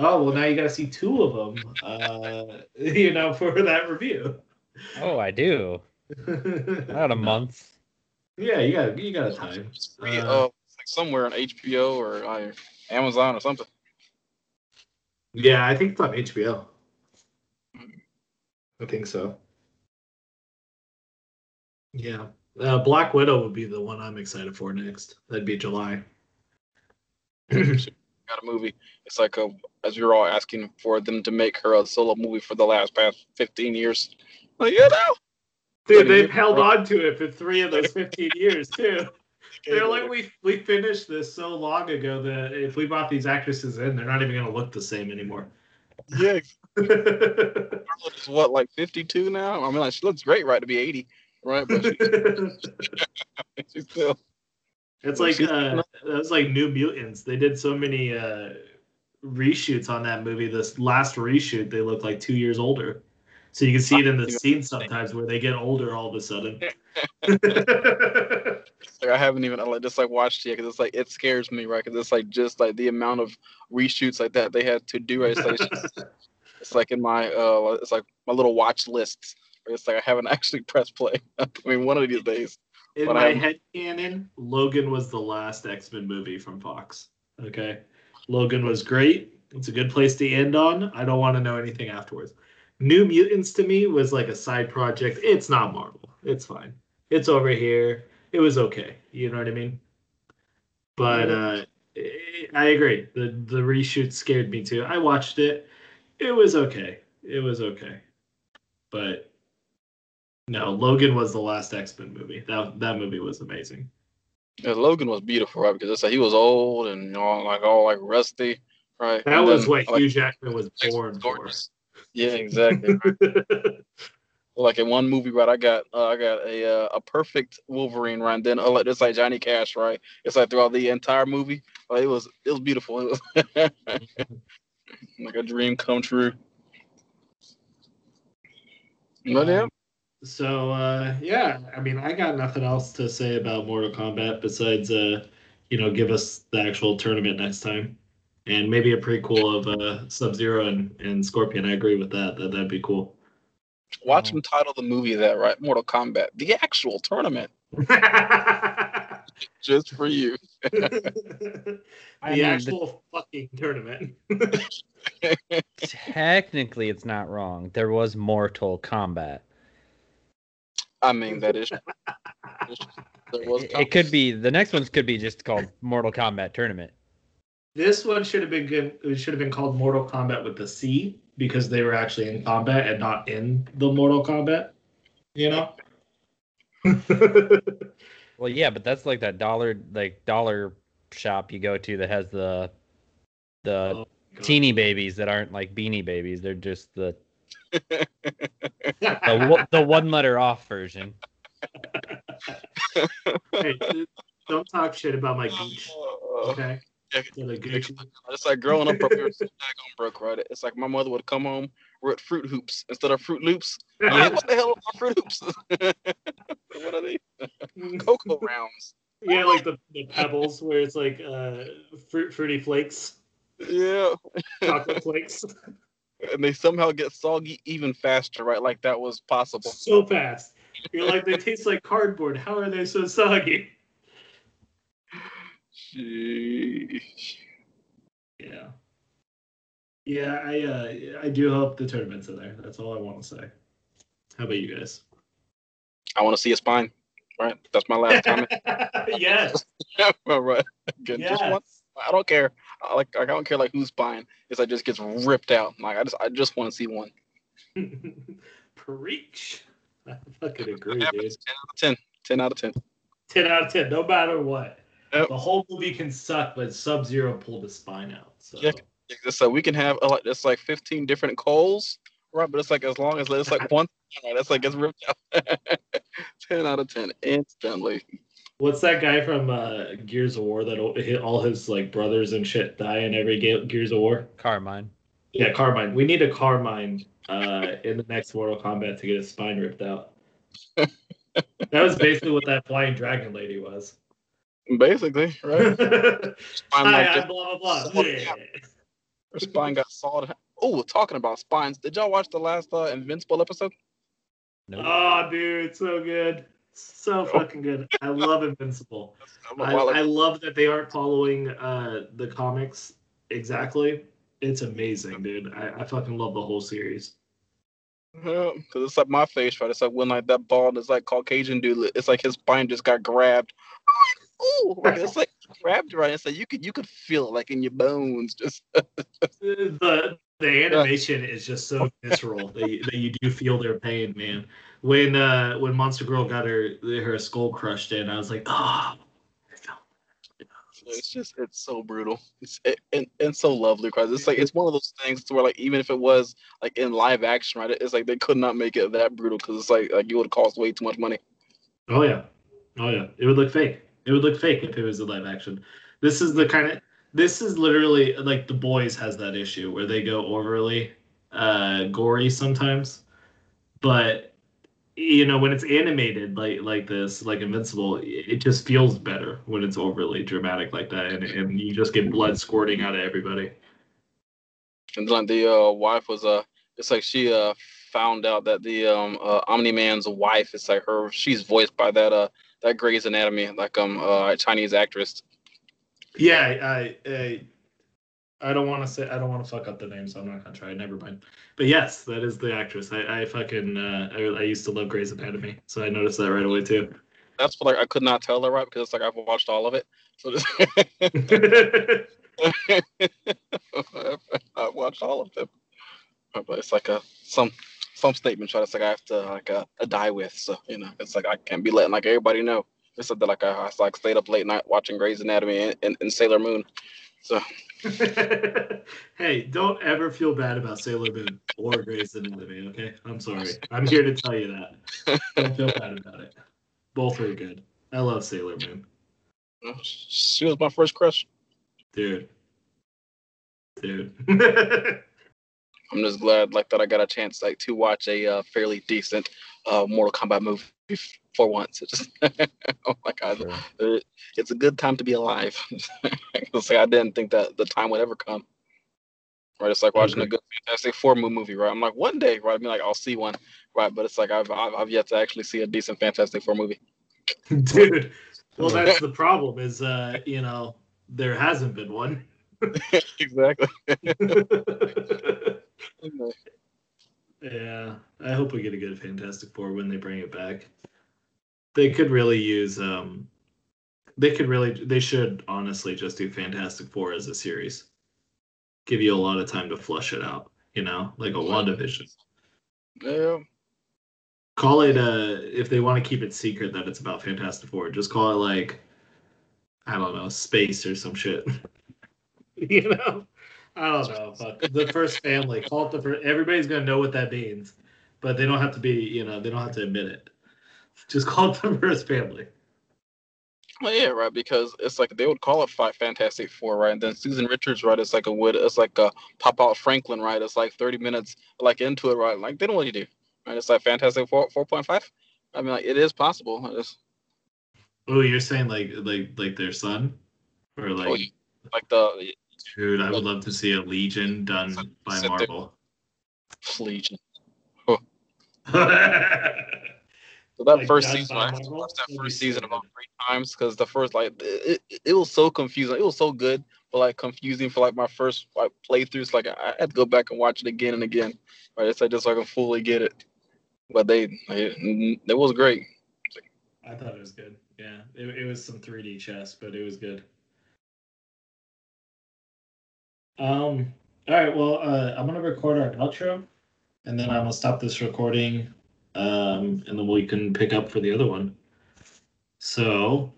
Oh well, now you got to see two of them. Uh, you know, for that review. Oh, I do. About a month. Yeah, you got you got a time. It's free, Uh, uh, it's like somewhere on HBO or uh, Amazon or something. Yeah, I think it's on HBO. I think so. Yeah, uh, Black Widow would be the one I'm excited for next. That'd be July. Got a movie. It's like a, as we were all asking for them to make her a solo movie for the last past 15 years. Like, you know, Dude, they've held on to it for three of those 15 years too. They're like, we we finished this so long ago that if we brought these actresses in, they're not even gonna look the same anymore. yeah, Scarlett is what, like 52 now? I mean, like, she looks great, right, to be 80, right? But she, she's still, It's like uh, that was like New Mutants. They did so many uh, reshoots on that movie. This last reshoot, they look like two years older. So you can see it in the scenes sometimes where they get older all of a sudden. Like I haven't even like just like watched it because it's like it scares me, right? Because it's like just like the amount of reshoots like that they had to do. It's like, it's, just- it's like in my uh, it's like my little watch lists. It's like I haven't actually pressed play. I mean, one of these days. in my I'm- head canon, Logan was the last X Men movie from Fox. Okay, Logan was great. It's a good place to end on. I don't want to know anything afterwards. New Mutants to me was like a side project. It's not Marvel. It's fine. It's over here. It was okay. You know what I mean? But uh, I agree. The the reshoot scared me too. I watched it. It was okay. It was okay. But no, Logan was the last X Men movie. That that movie was amazing. Yeah, Logan was beautiful, right? Because it's like he was old and you know, like all like rusty, right? That And was then, what like, Hugh Jackman was born for. Gorgeous. Yeah, exactly. like in one movie, right? I got uh, I got a uh, a perfect Wolverine, right? And then uh, like just like Johnny Cash, right? It's like throughout the entire movie, like, it was it was beautiful. It was like a dream come true. But yeah, So uh, yeah, I mean, I got nothing else to say about Mortal Kombat besides, uh, you know, give us the actual tournament next time, and maybe a prequel of uh, Sub Zero and, and Scorpion. I agree with that. That that'd be cool. watch him title the movie that right, Mortal Kombat, the actual tournament, just for you. the I mean, the- actual fucking tournament. technically, it's not wrong. There was Mortal Kombat. I mean, that is. There was It, it could be the next one's could be just called Mortal Kombat Tournament. This one should have been good. It should have been called Mortal Kombat with the C because they were actually in combat and not in the Mortal Kombat. You know. Well, yeah, but that's like that dollar like dollar shop you go to that has the the Oh, teeny babies that aren't like beanie babies. They're just the the, the one letter off version. hey, don't talk shit about my gooch. Uh, Okay. Yeah, So the gooch. It's like growing up, so broke, right? It's like my mother would come home, we're Fruit Hoops instead of Fruit Loops. Like, what the hell are Fruit Hoops? what are they? Cocoa rounds. yeah, like the, the pebbles where it's like uh, fruit fruity flakes, Yeah. chocolate flakes, And they somehow get soggy even faster, right? Like that was possible. so fast. You're like they taste like cardboard. How are they so soggy? Sheesh. Yeah. Yeah, I uh, I do hope the tournament's in there. That's all I want to say. How about you guys? I want to see a spine, right? That's my last comment. yes. All right. Again, just one. I don't care. I like I don't care like who's spine. It's like just gets ripped out. Like I just I just want to see one. Preach. I fucking agree, Yeah, dude. 10 out of 10. 10 out of 10. 10 out of 10, no matter what. Yep. The whole movie can suck, but Sub Zero pulled his spine out. So Yeah. It's like we can have like it's like 15 different coals, right? But it's like as long as it's like one, right? That's like it's ripped out. 10 out of 10 instantly. what's that guy from uh, Gears of War that hit all his like brothers and shit die in every Ge- Gears of War? Carmine. Yeah, Carmine. We need a Carmine uh, in the next Mortal Kombat to get his spine ripped out. that was basically what that flying dragon lady was. Basically, right? Spine Hi, like I'm just- blah blah blah. Sword out. her spine got sawed. Oh, talking about spines. Did y'all watch the last uh, Invincible episode? Nope. Oh, dude, so good, so fucking good. I love Invincible. I, I love that they aren't following uh, the comics exactly. It's amazing, dude. I, I fucking love the whole series. Yeah, because it's like my face, right? It's like when like that bald, it's like Caucasian dude. It's like his spine just got grabbed. Ooh, like, it's like grabbed right. It's like you could you could feel it like in your bones. Just the the animation is just so visceral that you, that you do feel their pain, man. When uh when Monster Girl got her her skull crushed in, I was like, oh. it's just it's so brutal. It's it, and, and so lovely because it's like it's one of those things where like even if it was like in live action, right? It's like they could not make it that brutal because it's like like you would have cost way too much money. Oh yeah, oh yeah, it would look fake. It would look fake if it was a live action. This is the kind of this is literally like the boys has that issue where they go overly uh gory sometimes. But you know, when it's animated like like this, like Invincible, it just feels better when it's overly dramatic like that and, and you just get blood squirting out of everybody. And then the uh, wife was uh, it's like she uh found out that the um uh, Omni Man's wife is like her. She's voiced by that uh that Grey's Anatomy like um uh Chinese actress. Yeah, I I, I don't want to say I don't want to fuck up the name, so I'm not gonna try. Never mind. But yes, that is the actress. I, I fucking uh, I, I used to love Grey's Anatomy, so I noticed that right away too. That's what like I could not tell her right because it's like I've watched all of it. So this, I watched all of them. But it's like a some some statement try to like I have to like uh, die with. So you know, it's like I can't be letting like everybody know. It's that like I, I like stayed up late night watching Grey's Anatomy and, and, and Sailor Moon. So hey, don't ever feel bad about Sailor Moon or Grey's Anatomy, okay? I'm sorry. I'm here to tell you that. Don't feel bad about it. Both are good. I love Sailor Moon. she was my first crush. Dude. Dude. I'm just glad like that I got a chance like to watch a uh, fairly decent uh, Mortal Kombat movie for once. It's just oh my god, Sure. Uh, it's a good time to be alive. it's like I didn't think that the time would ever come. Right, it's like watching a good Fantastic Four movie, right? I'm like one day, right? I mean, like I'll see one, right? But it's like I've I've, I've yet to actually see a decent Fantastic Four movie. Dude. Well, that's the problem is, uh, you know, there hasn't been one. exactly. Yeah, I hope we get a good Fantastic Four when they bring it back. They could really use um they could really they should honestly just do Fantastic Four as a series. Give you a lot of time to flush it out, you know, like a WandaVision. Yeah. Call it a. if they want to keep it secret that it's about Fantastic Four, just call it like I don't know, space or some shit. you know? I don't know. Fuck. The first family. Call it the first everybody's gonna know what that means. But they don't have to be, you know, they don't have to admit it. Just call it the first family. Well, yeah, right. Because it's like they would call it Five Fantastic Four, right? And then Susan Richards, right? It's like a would it's like a pop out Franklin, right? It's like thirty minutes like into it, right? Like they don't want you to, right? It's like Fantastic Four four point five. I mean, like it is possible. It's Oh, you're saying like like like their son? Or like Oh, like the dude, I would love to see a Legion done by Marvel. Legion. yeah, So that Like, first season, I had to Marvel? watch that first season about three times because the first like it, it, it was so confusing. It was so good, but like confusing for like my first like playthroughs. Like I, I had to go back and watch it again and again, right? So just so I can fully get it. But they, it, it was great. I thought it was good. Yeah, it, it was some 3D chess, but it was good. Um. All right. Well, uh, I'm gonna record our outro, and then I'm gonna stop this recording, um, and then we can pick up for the other one. So,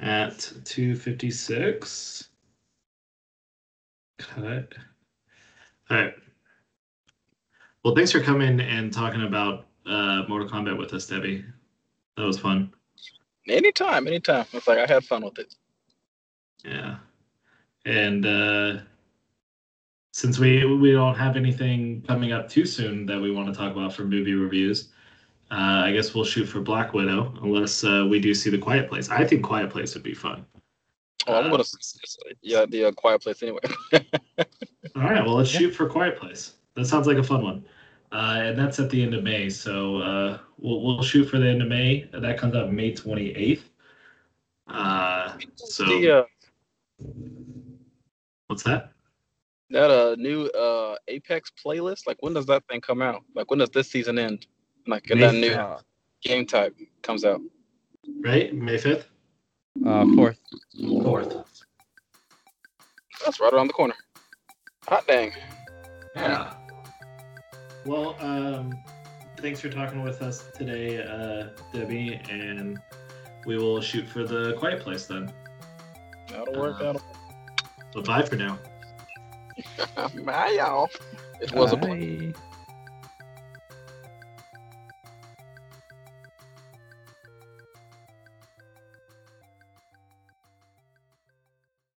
at 2:56, cut. All right. Well, thanks for coming and talking about uh, Mortal Kombat with us, Debbie. That was fun. Anytime, anytime. It's like I had fun with it. Yeah. And uh since we we don't have anything coming up too soon that we want to talk about for movie reviews, uh, I guess we'll shoot for Black Widow unless uh, we do see the Quiet Place. I think Quiet Place would be fun. Oh, I'm Uh, gonna, yeah, the uh, Quiet Place anyway. All right, well let's Yeah. shoot for Quiet Place. That sounds like a fun one. Uh, and that's at the end of May, so uh, we'll we'll shoot for the end of May. That comes out May twenty eighth. Uh, so the, uh, what's that? that uh new uh Apex playlist. Like when does that thing come out? Like when does this season end? Like and May that new fifth. Uh, game type comes out. Right, May fifth, uh, fourth. fourth. That's right around the corner. Hot dang. Yeah. Well, um, thanks for talking with us today, uh, Debbie, and we will shoot for the Quiet Place then. That'll work. Uh, That'll So bye for now. Bye, y'all. It was a Bye.